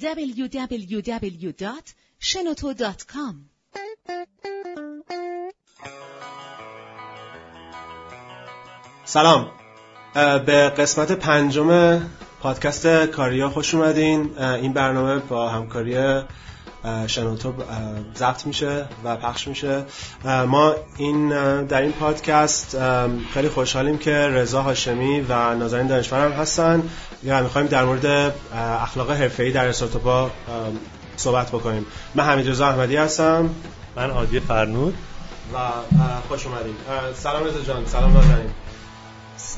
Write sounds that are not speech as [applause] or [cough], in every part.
www.shenoto.com سلام. به قسمت پنجم پادکست کاریا خوش اومدین. این برنامه با همکاری شنوتو ضبط میشه و پخش میشه. ما این در این پادکست خیلی خوشحالیم که رضا هاشمی و نازنین دانشور هم هستن. یا می‌خوایم در مورد اخلاق حرفه‌ای در استارتاپ صحبت بکنیم. من حمید رضا احمدی هستم. من عادی فرنود. و خوش اومدین. سلام رضا جان. سلام نازنین.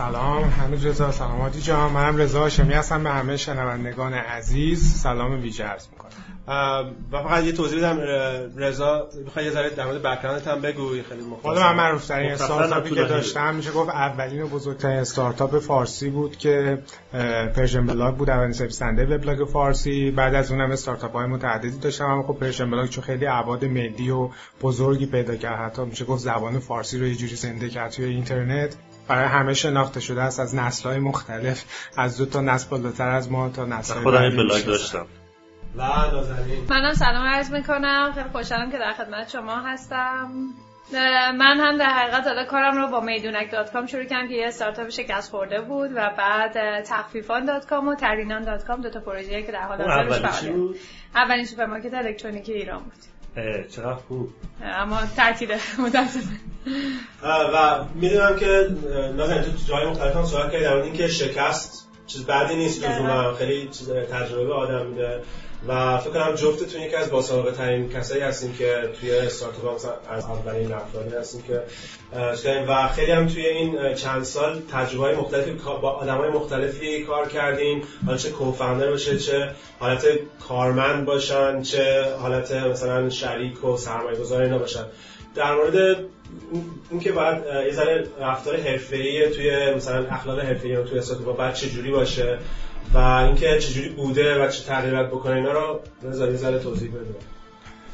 سلام همه رضا سلام عادی جان. منم رضا هاشمی هستم به همه شنوندگان عزیز. سلام ویژه عرض می‌کنم. و فقط یه توضیح بدم رضا می‌خوای یه ذره در مورد بک‌گراندت هم بگو خیلی مختصر. حالا من معروف ترین استارتاپی که داشتم. میشه گفت اولین و بزرگترین استارتاپ فارسی بود که PersianBlog بود. اولین سرویس دهنده وبلاگ فارسی. بعد از اونم استارتاپ های متعددی داشتم. اما خب PersianBlog چون خیلی ابعاد ملی و بزرگی پیدا کرد. حتی میشه گفت زبان فارسی رو یه جوری زنده کرد توی اینترنت. برای همه شناخته شده است. از نسل‌های مختلف از دو تا نسل بالاتر از ما تا نسل خودم بلاگ داشتم. و نازنین. منم سلام عرض می‌کنم. خیلی خوشحالم که در خدمت شما هستم. من هم در حقیقت حالا کارم رو با میدونک dot com شروع کردم که یه استارتاپ شکست خورده بود و بعد تخفیفان dot com و ترینان dot com دو تا پروژه که در حال حاضر فعاله اولین سوپرمارکت الکترونیکی ایران بود. چقدر خوب. اما تعطیله متاسفانه و می‌دونم که نازنین تو جای مختلف هم صحبت کردی در اینکه شکست چیز بدی نیست لزوما خیلی چیز تجربه آدم میده. و فکر کنم جفتتون یکی از باسابقه ترین کسایی هستیم که توی استارتاپ از اولین افرادی هستیم که و خیلی هم توی این چند سال تجربه های مختلفی با آدم های مختلفی کار کردیم حالا چه کوفاندر باشه چه حالت کارمند باشن چه حالت مثلا شریک و سرمایه گذار اینا باشن. در مورد اینکه باید یه ذره رفتار حرفه‌ای توی مثلا اخلاق حرفه‌ای توی استارتاپ باید چه جوری باشه؟ و اینکه چجوری بوده و چه تغییرات بکنه اینا رو نظری ذره توضیح بده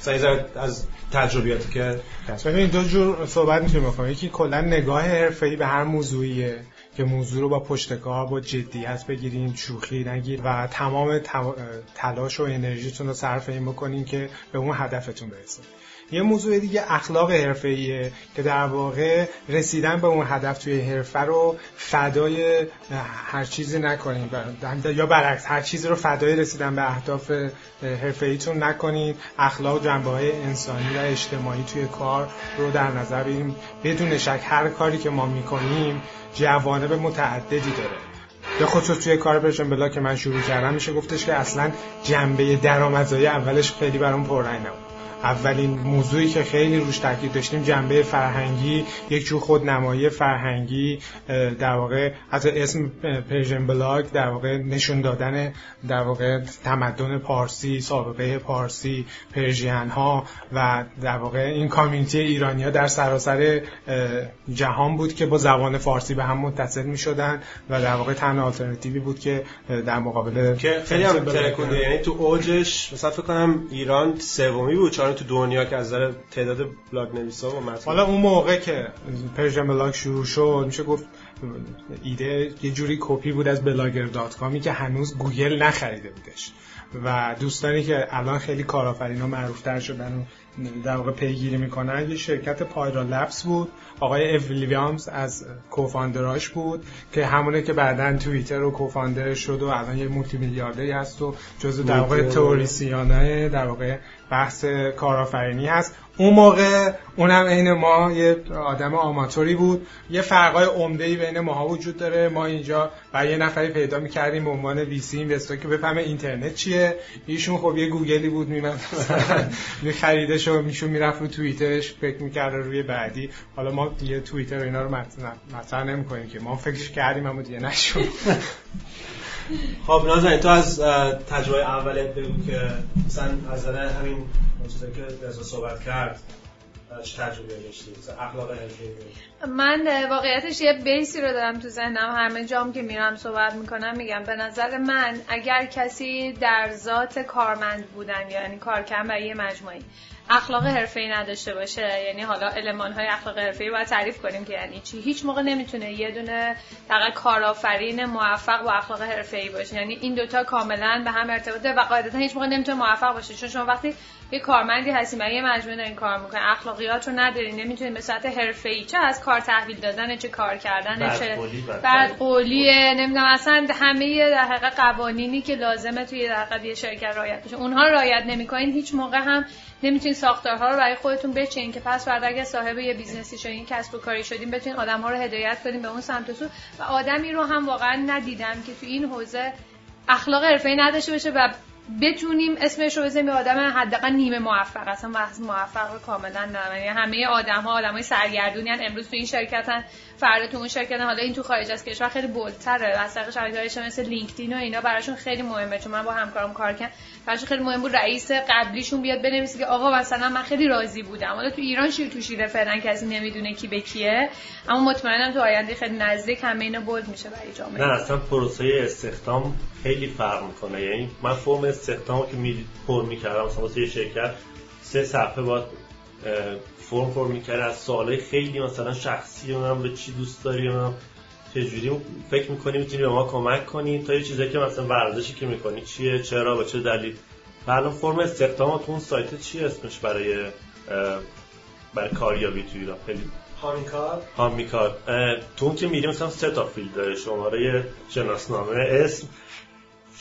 مثلا از تجربیاتی که ببین دو جور صحبت می‌تونیم بکنیم. یکی کلا نگاه حرفه‌ای به هر موضوعیه که موضوع رو با پشتکار با جدیت بگیرین شوخی نگیر و تمام تلاش و انرژیتون رو صرف این بکنین که به اون هدفتون برسید یه موضوع دیگه اخلاق حرفه‌ایه که در واقع رسیدن به اون هدف توی حرفه رو فدای هر چیزی نکنید. یا برعکس هر چیزی رو فدای رسیدن به اهداف حرفه‌ایتون نکنید. اخلاق جنبه های انسانی و اجتماعی توی کار رو در نظر بگیریم بدون شک هر کاری که ما می‌کنیم جوانب متعددی داره. به خصوص توی کار پرشن بلا که من شروع کردم میشه گفتش که اصلا جنبه درآمدزایی اولش خیلی برام پررنگ نبود اولین موضوعی که خیلی روش تاکید داشتیم جنبه فرهنگی یک جور خودنمایی فرهنگی در واقع از اسم PersianBlog در واقع نشون دادن در واقع تمدن پارسی سابقه پارسی Persian ها و در واقع این community ایرانی ها در سراسر جهان بود که با زبان فارسی به هم متصل می شدن و در واقع تنها آلترناتیوی بود که در مقابل که خیلی هم یعنی تو اوجش مثلا فکر کنم ایران سومی بود چون تو دنیا که از نظر تعداد بلاگ نویسا و متن. حالا اون موقع که PersianBlog شروع شد میشه گفت ایده یه جوری کپی بود از Blogger dot com ی که هنوز گوگل نخریده بودش. و دوستانی که الان خیلی کارآفرین و معروفتر شدن و در واقع پیگیری می‌کنن یه شرکت Pyra Labs بود. آقای Ev Williams از co-founder اش بود که همونه که بعدا توییتر رو co-founder شد و الان یه multi میلیاردری هست و جزو در واقع تئوریسینای در واقع بحث کارآفرینی هست. اون موقع اونم عین ما یه آدم آماتوری بود. یه فرقای عمده‌ای بین ماها وجود داره. ما اینجا و یه نفری پیدا می‌کردیم به عنوان وی سی اینوستر که بفهمه اینترنت چیه. ایشون خب یه گوگلی بود میمد [laughs] خریدش و میشون می‌رفت رو توییترش فکر می‌کرد روی بعدی. حالا ما دیگه توییتر اینا رو مطرح نمی‌کنیم که ما فکرش کردیم اما دیگه نشد. [laughs] خب نازنین تو از تجربه اولت بگو که مثلا از همین چیزایی که رضا صحبت کرد چه تجربه داشتی؟ اخلاق من واقعیتش یه بیسی رو دارم تو ذهنم. همه جام که میرم صحبت می‌کنم میگم به نظر من اگر کسی در ذات کارمند بودن یعنی کارکرد برای یه مجموعی اخلاق حرفه‌ای نداشته باشه. یعنی حالا های اخلاق حرفه‌ای باید تعریف کنیم که یعنی چی. هیچ موقع نمی‌تونه یه دونه دقیقا کارآفرین موفق با اخلاق حرفه‌ای باشه. یعنی این دوتا کاملا به هم ارتباط و قاعدتا هیچ موقع نمی‌تونه موفق باشه. چون شما وقتی یه کارمندی هستیم برای یه مجموعه دارین کار می‌کنین اخلاقیات رو ندارین نمی‌تونین به صورت حرفه‌ای چه از کار تحویل دادن چه کار کردن چه بد قولیه نمی‌دونم اصلا همه در حقیقت قوانینی که لازمه توی در یه شرکت رعایت بشه اونها رعایت نمی‌کنین هیچ موقع هم نمی‌تونین ساختارها رو برای خودتون بچین که پس بعد اگه صاحب یه business ی شدین کسب و کاری شدین بتونین آدم‌ها رو هدایت کنین به اون سمت سو. و آدمی رو هم واقعا ندیدم که تو این حوزه اخلاق حرفه‌ای نداشته باشه و بتونیم اسمش رو بزنیم آدم حداقل نیمه موفق. اصلا وقت موفق رو کاملا نه یعنی همه آدم ها آدمای سرگردونی هن. امروز تو این شرکتن فردا تو اون شرکت حالا این تو خارج از کشور خیلی بولتره از طریق مثل لینکدین و اینا براشون خیلی مهمه. چون من با همکارم کار کردم. براشون خیلی مهم بود رئیس قبلیشون بیاد بنویسه که آقا مثلا من خیلی راضی بودم. حالا تو ایران شیر تو شیره فعلا کسی نمی‌دونه کی به کیه. اما مطمئنم تو آینده خیلی نزدیک همه اینا بولد میشه برای جامعه. نه اصلا پروسه استخدام خیلی فرق می‌کنه. یعنی من فرم استخدام که می پر می‌کردم مثلا واسه یه شرکت سه صفحه باید فرم پر می‌کرد. از سوالای خیلی مثلا شخصی اونم به چی دوست داری اونم چجوری. فکر می‌کنی می‌تونی به ما کمک کنی تا یه چیزی که مثلا ورزشی که می‌کنی چیه چرا به چه دلیل. الان فرم استخدام تو اون سایت چی اسمش برای برای کاریابی تو ایران؟ خیلی. هامیکار؟ هامیکار. تو اون که میریم مثلا سه تا field داره شماره شناسنامه اسم.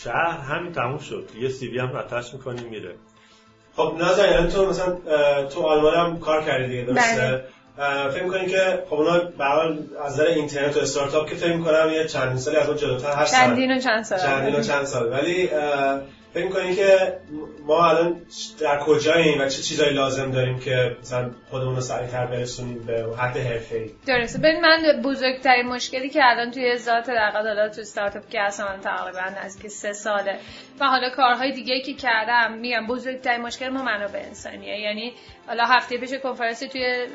شهر همین تموم شد. یه CV هم attach می‌کنی میره. خب نظر یعنی تو مثلا تو آلمان هم کار کردی دیگه درسته؟ بله. فکر می‌کنی که خب اونا به از نظر اینترنت و استارتاپ که فکر می‌کنم یه چند سالی از اون جلوتر هست چندین و چند سال. چندین و چند سال. ولی فکر می‌کنی که ما الان در کجاییم و چه چیزایی لازم داریم که مثلا خودمون رو سریعتر برسونیم به حد حرفه‌ای؟ درسته. ببین من بزرگترین مشکلی که الان توی ذات در حالا تو استارتاپ که هستم من تقریبا نزدیک سه ساله. و حالا کارهای دیگه که کردم میگم بزرگترین مشکل ما منابع انسانیه. یعنی حالا هفته پیش کنفرانسی توی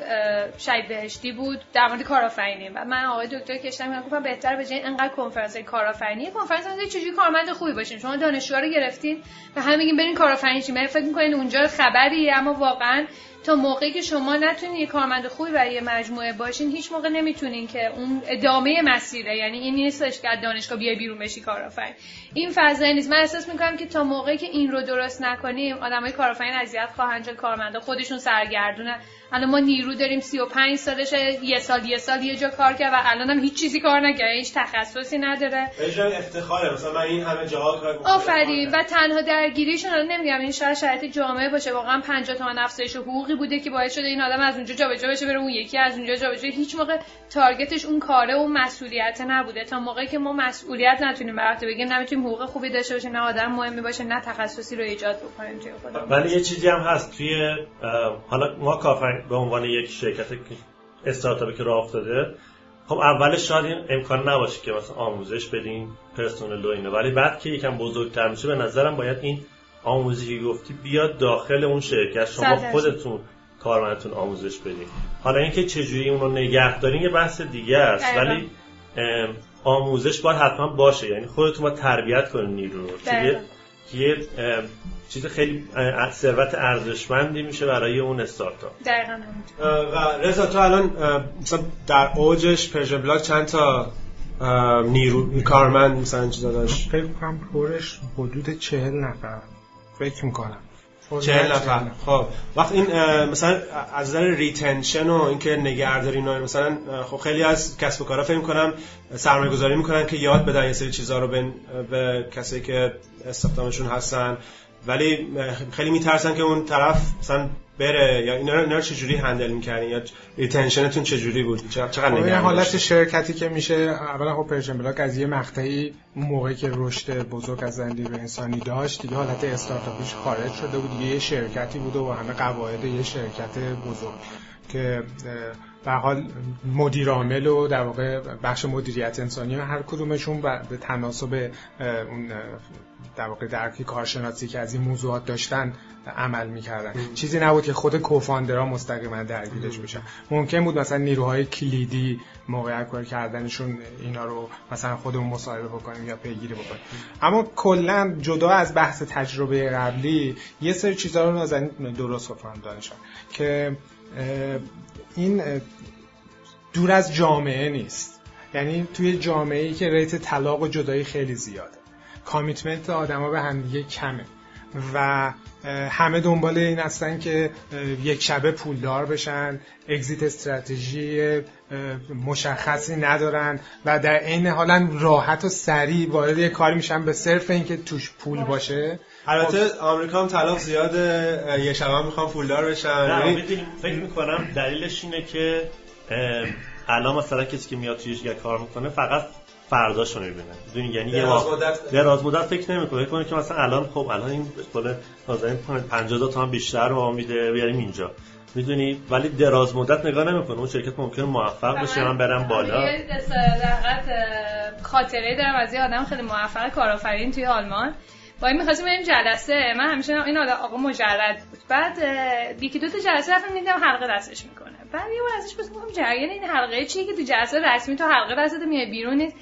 شهید بهشتی بود در مورد کارآفرینی و من آقای دکتر کشتم گفتم بهتر به جای اینقدر کنفرانس کارآفرینی. کنفرانس چجوری کارمند خوبی باشین شما دانشجوها رو گرفتین و همه میگین برین کارآفرینی چی. فکر می‌کنین اونجا خبری اما واقعا تا موقعی که شما نتونین یه کارمند خوبی برای یه مجموعه باشین هیچ موقع نمی‌تونین که اون ادامه مسیره یعنی این نیستش که دانشگاه بیای بیرون بشی کارآفرین. این فضایی نیست. من احساس می‌کنم که تا موقعی که این رو درست نکنیم آدمای کارآفرین اذیت خواهند شد. کارمندا خودشون سرگردونه. الان ما نیرو داریم. 35 سالشه. یه سال یه سال یه جا کار کرد و الان هم هیچ چیزی کار نکرده هیچ تخصصی نداره. افتخاره. مثلا من این همه جاها کار آفرین. و تنها درگیریشون الان نمیگم این شاید شرایط جامعه باشه. واقعا 50 تومن افزایش حقوقی بوده که باعث شده این آدم از اونجا جابجا بشه بره اون یکی از اونجا جابجا هیچ موقع تارگتش اون کاره و مسئولیت نبوده. تا موقعی که ما مسئولیت نتونیم به بگیم نمی‌تونیم حقوق خوبی داشته باشیم نه آدم مهمی باشه نه تخصصی رو ایجاد بکنیم توی خودمون. ولی یه چیزی هم هست توی حالا ما کافر به عنوان یک شرکت استارتاپی که راه افتاده خب اولش شاید این امکان نباشه که مثلا آموزش بدین پرسنل و ولی بعد که یکم بزرگتر میشه به نظرم باید این آموزشی که گفتی بیاد داخل اون شرکت. شما خودتون کارمندتون آموزش بدین. حالا اینکه چجوری اون رو نگه دارین یه بحث دیگه است. ولی آموزش باید حتما باشه. یعنی خودتون باید تربیت کنین نیرو رو. یه چیز خیلی ثروت ارزشمندی میشه برای اون استارتاپ. دقیقاً و رضا تو الان مثلا در اوجش PersianBlog چند تا نیرو کارمند مثلا چیزا داشت؟ فکر کنم پرش حدود چهل نفر. فکر می‌کنم. چهل نفر. خب. وقت این مثلا از نظر retention و اینکه نگهداری و مثلا خب خیلی از کسب و کارا فکر می‌کنم سرمایه گذاری می‌کنن که یاد بدن یه سری چیزها رو به, به کسی که استخدامشون هستن. ولی خیلی میترسن که اون طرف مثلا بره یا اینا رو, اینا رو چجوری handle می‌کردین؟ یا retention تون چجوری بود؟ چقدر خب این حالت شرکتی که میشه اولا خب PersianBlog از یه مقطعی موقعی که رشد بزرگ از زندگی به انسانی داشت دیگه حالت استارتاپیش خارج شده بود. دیگه یه شرکتی بود و همه قواعد یه شرکت بزرگ که به حال مدیر عامل و در واقع بخش مدیریت انسانی و هر کدومشون به تناسب اون در واقع درکی کارشناسی که از این موضوعات داشتن عمل می‌کردن. چیزی نبود که خود کوفاندرها مستقیما درگیرش بشن. ممکن بود مثلا نیروهای کلیدی موقع کار کردنشون اینا رو مثلا خودمون مصاحبه بکنیم یا پیگیری بکنیم. اما کلا جدا از بحث تجربه قبلی یه سری چیزا رو نازنین درست گفتم دانشان که این دور از جامعه نیست. یعنی توی جامعه ای که ریت طلاق و جدایی خیلی زیاده. کامیتمنت آدما به همدیگه کمه. و همه دنبال این هستن که یک شبه پولدار بشن اگزیت استراتژی مشخصی ندارن و در عین حالا راحت و سریع وارد یه کاری میشن به صرف اینکه توش پول باشه. البته آمریکا هم طلاق زیاده یه شبه می‌خوان پولدار بشن. یعنی فکر می‌کنم دلیلش اینه که الان مثلا کسی که میاد توی کار می‌کنه فقط فرداشو می‌بینه. می‌دونی؟ یعنی یه مدت دراز مدت فکر نمی‌کنه. فکر که مثلا الان خب الان این بالا نازنین 50 تا هم بیشتر رو میده. بیاریم اینجا. می‌دونی؟ ولی دراز مدت نگاه نمی‌کنه. اون شرکت ممکنه موفق بشه من برم بالا. خاطره دارم از یه آدم خیلی موفق کارآفرین توی آلمان. با این می‌خواستیم بریم جلسه. من همیشه این آقا مجرد بود. بعد یکی دو تا جلسه رفتم دیدم حلقه دستش می‌کنه. بعد یه بار ازش پرسیدم جریان این حلقه چیه که تو جلسه رسمی تو حلقه دستت میای بیرون؟ نیست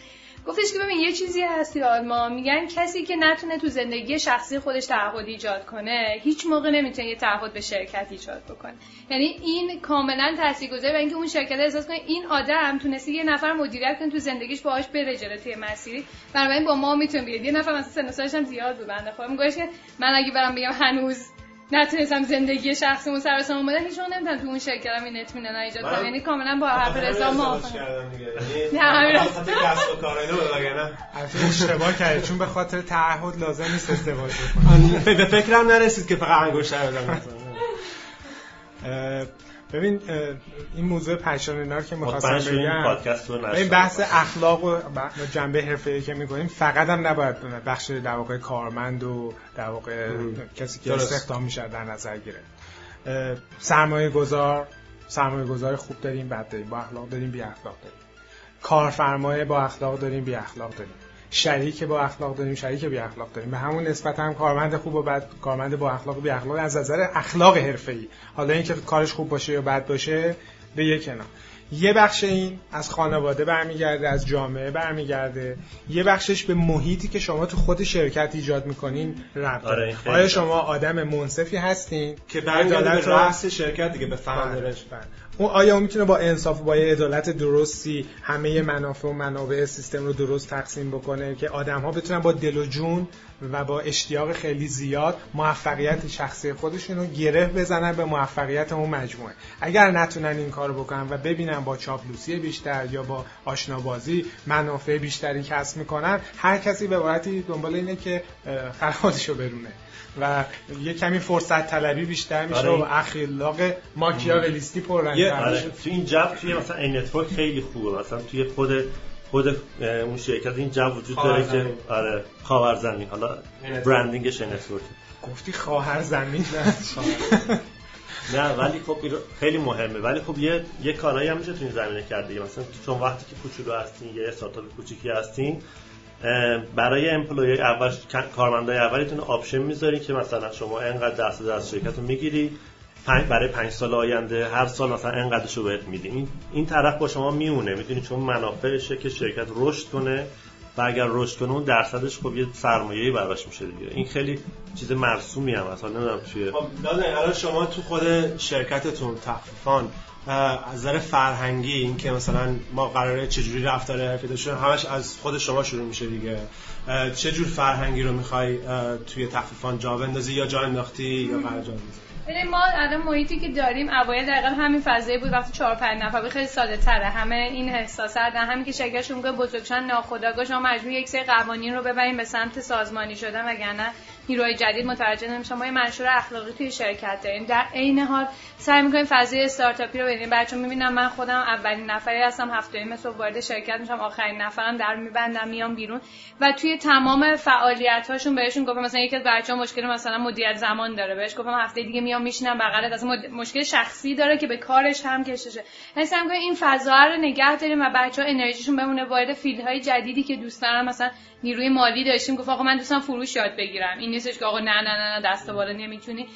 گفتش که ببین یه چیزی هستی آلمان میگن کسی که نتونه تو زندگی شخصی خودش تعهد ایجاد کنه هیچ موقع نمی‌تونه یه تعهد به شرکت ایجاد بکنه. یعنی این کاملا تاثیرگذاره و اینکه اون شرکت احساس کنه این آدم تونسته یه نفر مدیریت کنه تو زندگیش باهاش بره جلو توی مسیری. بنابراین با ما می‌تونه بیاد. یه نفر مثلا سن هم زیاد بود. بنده گوش که من اگه برم بگم هنوز نتونستم زندگی شخصی سر سامون بدم هیچ نمی‌تونم تو اون شرکت این اطمینان ایجاد کنم. یعنی کاملا با حرف رضا موافقم نه همین خاطر کسب و کار اینو اشتباه کردی چون به خاطر تعهد لازم نیست ازدواج بکنی. به فکرم نرسید که فقط انگشتر بزنم ببین این موضوع پشان که می‌خواستم بگم این بحث اخلاق و جنبه حرفه‌ای که می‌کنیم فقط هم نباید بخش در واقع کارمند و در واقع کسی که استخدام میشه در نظر گرفت سرمایه گذار سرمایه گذار خوب داریم بد داریم با اخلاق داریم بی اخلاق داریم. کارفرمای با اخلاق داریم بی اخلاق داریم. شریک با اخلاق داریم شریک بی اخلاق داریم. به همون نسبت هم کارمند خوب و بد کارمند با اخلاق و بی اخلاق از نظر اخلاق حرفه‌ای. حالا اینکه کارش خوب باشه یا بد باشه به یک کنار یه بخش این از خانواده برمیگرده از جامعه برمیگرده. یه بخشش به محیطی که شما تو خود شرکت ایجاد می‌کنین ربط آره آیا شما آدم منصفی هستین؟ که برمیگرده به رأس شرکت دیگه به فاوندرش بله، بله. اون آیا اون می‌تونه با انصاف و با یه عدالت درستی همه منافع و منابع سیستم رو درست تقسیم بکنه که آدم ها بتونن با دل و جون و با اشتیاق خیلی زیاد موفقیت شخصی خودشون رو گره بزنن به موفقیت اون مجموعه اگر نتونن این کار بکنن و ببینن با چاپلوسی بیشتر یا با آشنابازی منافع بیشتری کسب می‌کنن هر کسی به عبارتی دنبال اینه که خودشو برونه و یه کمی فرصت طلبی بیشتر میشه آره. و اخلاق ماکیاولیستی پر رنگ آره. تو این جو توی مثلا این network خیلی خوبه. مثلا توی خود خود اون شرکت این جو وجود داره که آره. خاور زمین حالا branding ش network. گفتی خاور زمین [laughs] نه ولی خب خیلی مهمه. ولی خب یه یه کارایی هم میشه تو این زمینه کرد دیگه. مثلا چون وقتی که کوچولو هستین یه استارتاپ کوچیکی هستین برای employee اول کارمندای اولیتون option می‌ذاری که مثلا شما انقدر درصد از شرکت رو می‌گیری. برای پنج سال آینده هر سال مثلا انقدرش رو بهت میدیم. این, این طرف با شما می‌مونه می‌دونی چون منافعشه که شرکت رشد کنه و اگر رشد کنه اون درصدش خب یه سرمایه‌ای براش میشه دیگه. این خیلی چیز مرسومی هم اصلا نمی‌دونم چیه. خب الان شما تو خود شرکتتون تخفیفان از نظر فرهنگی این که مثلا ما قراره چجوری رفتار حرفی داشته همش از خود شما شروع میشه دیگه. چه جور فرهنگی رو می‌خوای توی تخفیفان جا بندازی یا جا انداختی یا قرار جا ببین ما الان محیطی که داریم اوایل دقیقا همین فضایی بود وقتی چهار پنج نفر خیلی ساده تره. همه این احساسات همین که شرکتشون که بزرگشن ناخودآگاه شما مجبور یک سری قوانین رو ببریم به سمت سازمانی شدن وگرنه نیروهای جدید متوجه نمیشن. ما یه منشور اخلاقی توی شرکت داریم. در عین حال سعی می‌کنیم فضای استارتاپی رو ببینیم. بچه می‌بینم من خودم اولین نفری هستم. هفته مثل وارد شرکت میشم. آخرین نفرم در میبندم میام بیرون. و توی تمام فعالیت هاشون بهشون گفتم مثلا یکی از بچه‌ها مشکل مثلا مدیریت زمان داره. بهش گفتم هفته دیگه میام میشینم. بغلت از مشکل شخصی داره که به کارش هم کششه حس که این فضا رو نگه داریم و بچه‌ها انرژیشون بمونه. وارد فیلدهای جدیدی که دوست دارن مثلا نیروی مالی داشتیم گفت آقا من دوستم فروش یاد بگیرم. این نیستش که آقا نه نه نه, دست بالا نمی‌تونی.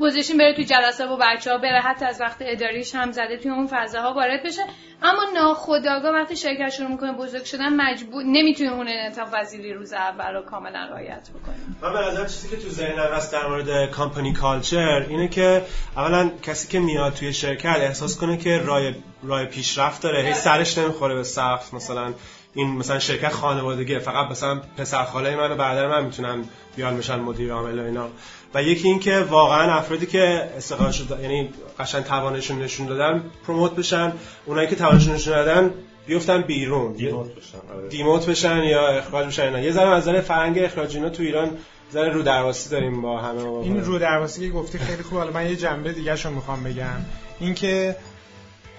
گذاشتیم بره تو جلسه با بچه ها بره حتی از وقت اداریش هم زده توی اون فضاها وارد بشه. اما ناخداگاه وقتی شرکت شروع می‌کنه بزرگ شدن مجبور نمی‌تونه اون انعطاف پذیری روز اول رو کاملا رعایت بکنه من به نظر چیزی که تو ذهنم هست در مورد کامپانی کالچر اینه که اولا کسی که میاد توی شرکت احساس کنه که رای رای پیشرفت داره. هی سرش نمی‌خوره به سقف مثلا این مثلا شرکت خانوادگی فقط مثلا پسر خاله من و برادر من می‌تونن بیان بشن مدیر عامل و اینا. و یکی این که واقعا افرادی که استقلال شد یعنی قشنگ توانشون نشون دادن پروموت بشن. اونایی که توانشون نشون دادن بیفتن بیرون. دیموت بشن آره. دیموت بشن یا اخراج بشن اینا یه ذره از نظر فرهنگ اخراج اینا تو ایران ذره رو درواسی داریم با همه این رو درواسی که گفتی خیلی خوب. حالا من یه جنبه دیگه شو می‌خوام بگم. اینکه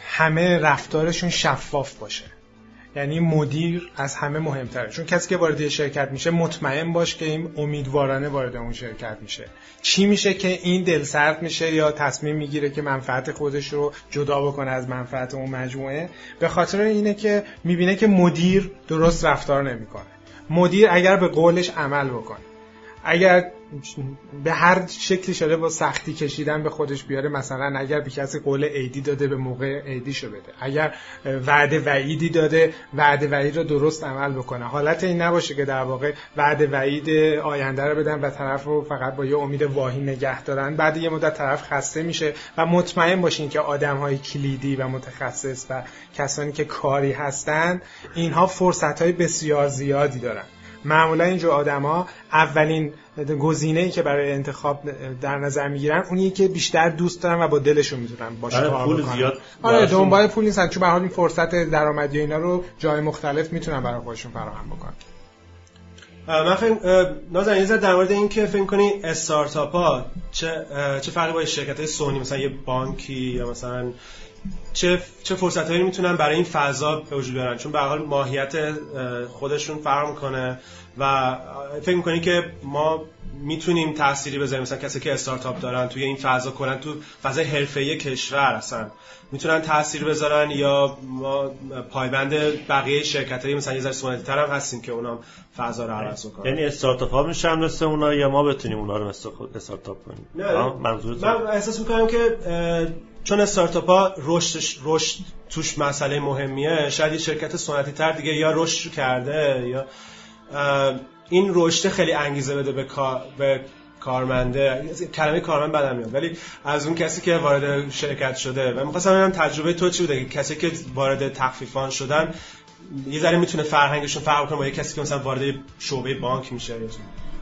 همه رفتارشون شفاف باشه. یعنی مدیر از همه مهمتره. چون کسی که وارد شرکت میشه مطمئن باش که این امیدوارانه وارد اون شرکت میشه. چی میشه که این دل سرد میشه یا تصمیم می‌گیره که منفعت خودش رو جدا بکنه از منفعت اون مجموعه؟ به خاطر اینه که می‌بینه که مدیر درست رفتار نمی‌کنه. مدیر اگر به قولش عمل بکنه اگر به هر شکلی شده با سختی کشیدن به خودش بیاره مثلا اگر به کسی قول عیدی داده به موقع عیدیشو بده. اگر وعده وعیدی داده وعده وعید رو درست عمل بکنه. حالت این نباشه که در واقع وعده وعید آینده رو بدن و طرف رو فقط با یه امید واهی نگه دارن. بعد یه مدت طرف خسته میشه و مطمئن باشین که آدم های کلیدی و متخصص و کسانی که کاری هستن اینها فرصت های بسیار زیادی دارن. معمولا اینجور آدما اولین گزینه‌ای که برای انتخاب در نظر می‌گیرن اونیه که بیشتر دوست دارن و با دلشون می‌تونن باشه آره پول زیاد آره دنبال پول نیستن چون به حال این فرصت درآمدی اینا رو جای مختلف می‌تونن برای خودشون فراهم بکنن. من فکر نازن یه در مورد این که فکر کنی استارتاپ ها چه چه فرقی با شرکت های سونی مثلا یه بانکی یا مثلا چه چه فرصت هایی می‌تونن برای این فضا به وجود بیارن؟ چون به حال ماهیت خودشون فرق می‌کنه و فکر می‌کنی که ما می‌تونیم تأثیری بذاریم؟ مثلا کسی که استارتاپ دارن توی این فضا کنن تو فضای حرفه‌ای کشور اصلا می‌تونن تاثیر بذارن؟ یا ما پایبند بقیه شرکت هایی مثلا یه ذره سنتی تر هم هستیم که اونام فضا رو عوض کنن یعنی استارتاپ ها میشن مثل اونا یا ما بتونیم اونا رو مثل استارتاپ کنیم؟ نه. من احساس می‌کنم که چون استارتاپ ها رشد رشد توش مسئله مهمیه شاید یه شرکت سنتی تر دیگه یا رشد کرده یا این رشد خیلی انگیزه بده به کار به کارمنده. کلمه کارمند بدم میاد ولی از اون کسی که وارد شرکت شده. و می‌خواستم ببینم تجربه تو چی بوده؟ کسی که وارد تخفیفان شدن یه ذره می‌تونه فرهنگشون فرق کنه با یه کسی که مثلا وارد شعبه بانک میشه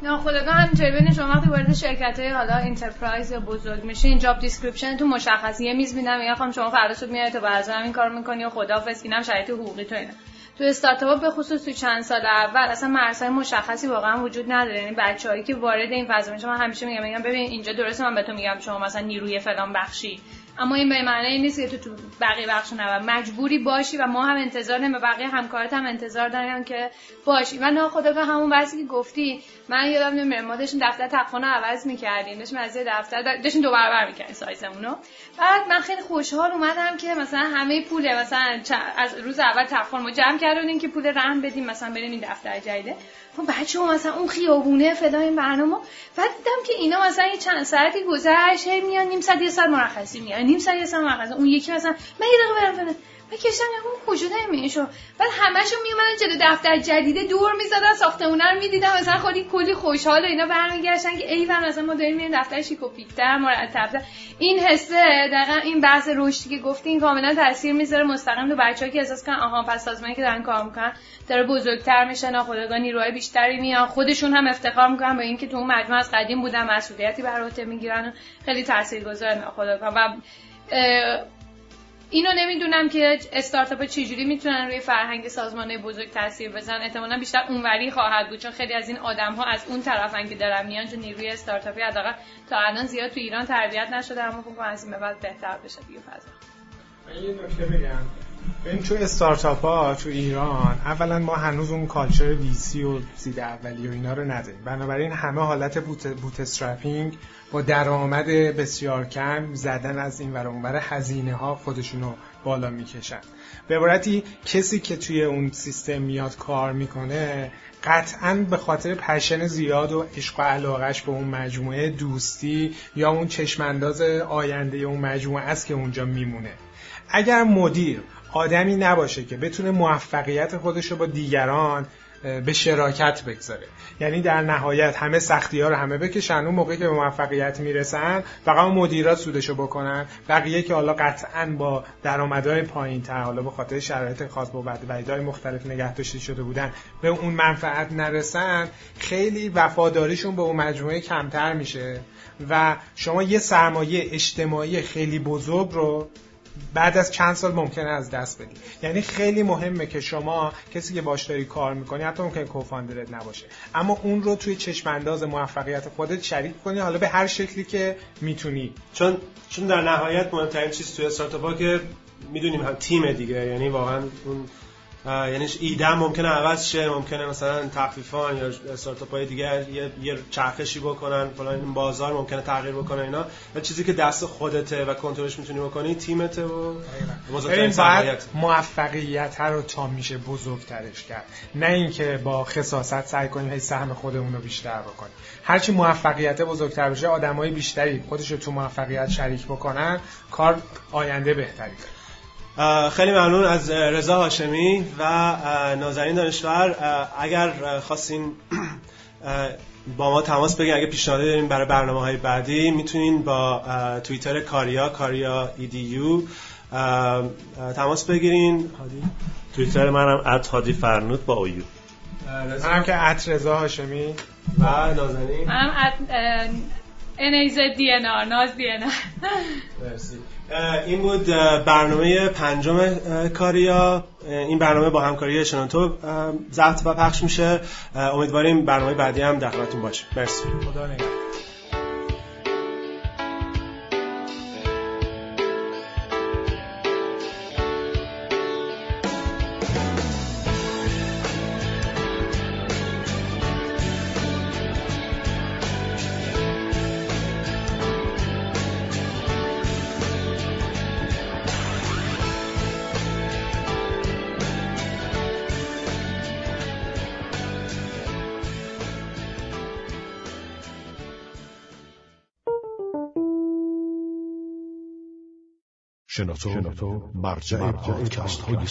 ناخودآگاه همینطوری ببینید شما وقتی وارد شرکت های حالا enterprise یا بزرگ میشین job description تو مشخصی یه میز میدن میگن خانم شما فردا صبح میاد تو بعضی همین کار می‌کنی و خدافظ اینم شرایط حقوقی تو اینا تو استارتاپ به خصوص تو چند سال اول اصلا مرزهای مشخصی واقعا وجود نداره. یعنی بچه‌هایی که وارد این فضا میشن من همیشه میگم میگم ببین اینجا درسته من به تو میگم شما مثلا نیروی فلان بخشی. اما این به معنی نیست که تو تو بقیه بخش نه مجبوری باشی و ما هم انتظار نمی بقیه همکارت هم انتظار دارن که باشی. و به همون بحثی که گفتی. من یادم نمیاد ما داشتیم دفتر تقوانو عوض می‌کردیم. داشتیم از یه دفتر داشتیم دو برابر می‌کردیم سایزمونو. بعد من خیلی خوشحال اومدم که مثلا همه پول مثلا از روز اول تقوان ما جمع کردیم که پول رهن بدیم مثلا بریم این دفتر جدیده. خب بچه ها مثلا اون خیابونه فدا این برنامه. بعد دیدم که اینا مثلا یه چند ساعتی گذشت میان نیم ساعت یه ساعت مرخصی میان. نیم ساعت مرخصی اون یکی مثلا من یه دقیقه برم من کشتم اون کجا نمیشو بعد همشون میومدن جلو دفتر جدیده دور می‌زدن ساختمونه رو می‌دیدم مثلا خودی کلی خوشحال و اینا برمیگشتن که ای مثلا ما داریم میریم دفتر شیکوپیکتر مرتب این حسه دقیقا این بحث رشدی که گفتین کاملا تاثیر می‌ذاره مستقیم تو بچه‌ها که احساس کنن آها پس سازمانی که دارن کار می‌کنن داره بزرگتر میشه ناخودآگاه نیروهای بیشتری میان. خودشون هم افتخار می‌کنن با اینکه تو اون مجموعه از قدیم بودن مسئولیتی بر عهده می‌گیرن خیلی تاثیرگذار ناخودآگاه. و اینو نمی‌دونم که استارتاپ چجوری می‌تونن روی فرهنگ سازمان بزرگ تاثیر بزنن. احتمالا بیشتر اونوری خواهد بود چون خیلی از این آدم ها از اون طرفن که دارن میان چون نیروی استارتاپی حداقل تا الان زیاد تو ایران تربیت نشده اما فکر از این به بعد بهتر بشه. دیگه فضا من یه نکته بگم. ببین تو استارتاپ ها تو ایران اولا ما هنوز اون culture VC و seed اولیه و اینا رو نداریم. بنابراین همه حالت boot, bootstrapping با درآمد بسیار کم زدن از این ور اونور هزینه ها خودشونو بالا می‌کشن. به عبارتی کسی که توی اون سیستم میاد کار می‌کنه قطعا به خاطر passion زیاد و عشق و علاقش به اون مجموعه دوستی یا اون چشمانداز آینده اون مجموعه است که اونجا میمونه. اگر مدیر آدمی نباشه که بتونه موفقیت خودش رو با دیگران به شراکت بگذاره. یعنی در نهایت همه سختی ها رو همه بکشن. اون موقعی که به موفقیت می‌رسن فقط اون مدیرات سودشو بکنن. بقیه که حالا قطعا با درآمدهای پایین تر حالا به خاطر شرایط خاص با وعدهای مختلف نگه داشته شده بودن به اون منفعت نرسن خیلی وفاداریشون به اون مجموعه کمتر میشه. و شما یه سرمایه اجتماعی خیلی بزرگ رو بعد از چند سال ممکنه از دست بدی. یعنی خیلی مهمه که شما کسی که باش داری کار می‌کنی حتی ممکنه کوفاندرت نباشه. اما اون رو توی چشم انداز موفقیت خودت شریک کنی حالا به هر شکلی که می‌تونی. چون چون در نهایت مهمترین چیز توی استارتاپ که می‌دونیم هم تیم دیگه یعنی واقعا اون یعنی ایده ممکنه عوض شه ممکنه مثلا تخفیفان یا استارتاپ های دیگه یه, یه چرخشی بکنن فلان این بازار ممکنه تغییر بکنه اینا. و چیزی که دست خودته و کنترلش می‌تونی بکنی تیمته و بزرگترین بعد موفقیت رو تا میشه بزرگترش کرد. نه اینکه با خصاصت سعی کنیم هی سهم خودمون رو بیشتر بکنیم. هرچی موفقیت بزرگتر بشه آدمای بیشتری خودش رو تو موفقیت شریک بکنن کار آینده بهتری داره. خیلی ممنون از رضا هاشمی و نازنین دانشور. اگر خواستین با ما تماس بگیرین اگه پیشنهادی دارین برای برنامه های بعدی می‌تونین با توییتر کاریا کاریا ایدیو تماس بگیرین. توییتر منم ات هادی فرنود با اویو منم که ات رضا هاشمی. و نازنین. منم ات انیز دی ان آر ناز دی ان مرسی. این بود برنامه پنجم کاریا. این برنامه با همکاری شنونتو ضبط و پخش میشه. امیدواریم برنامه بعدی هم در خدمتتون باشه. مرسی. خدا نگهدار. شنوتو مرجع پادکست های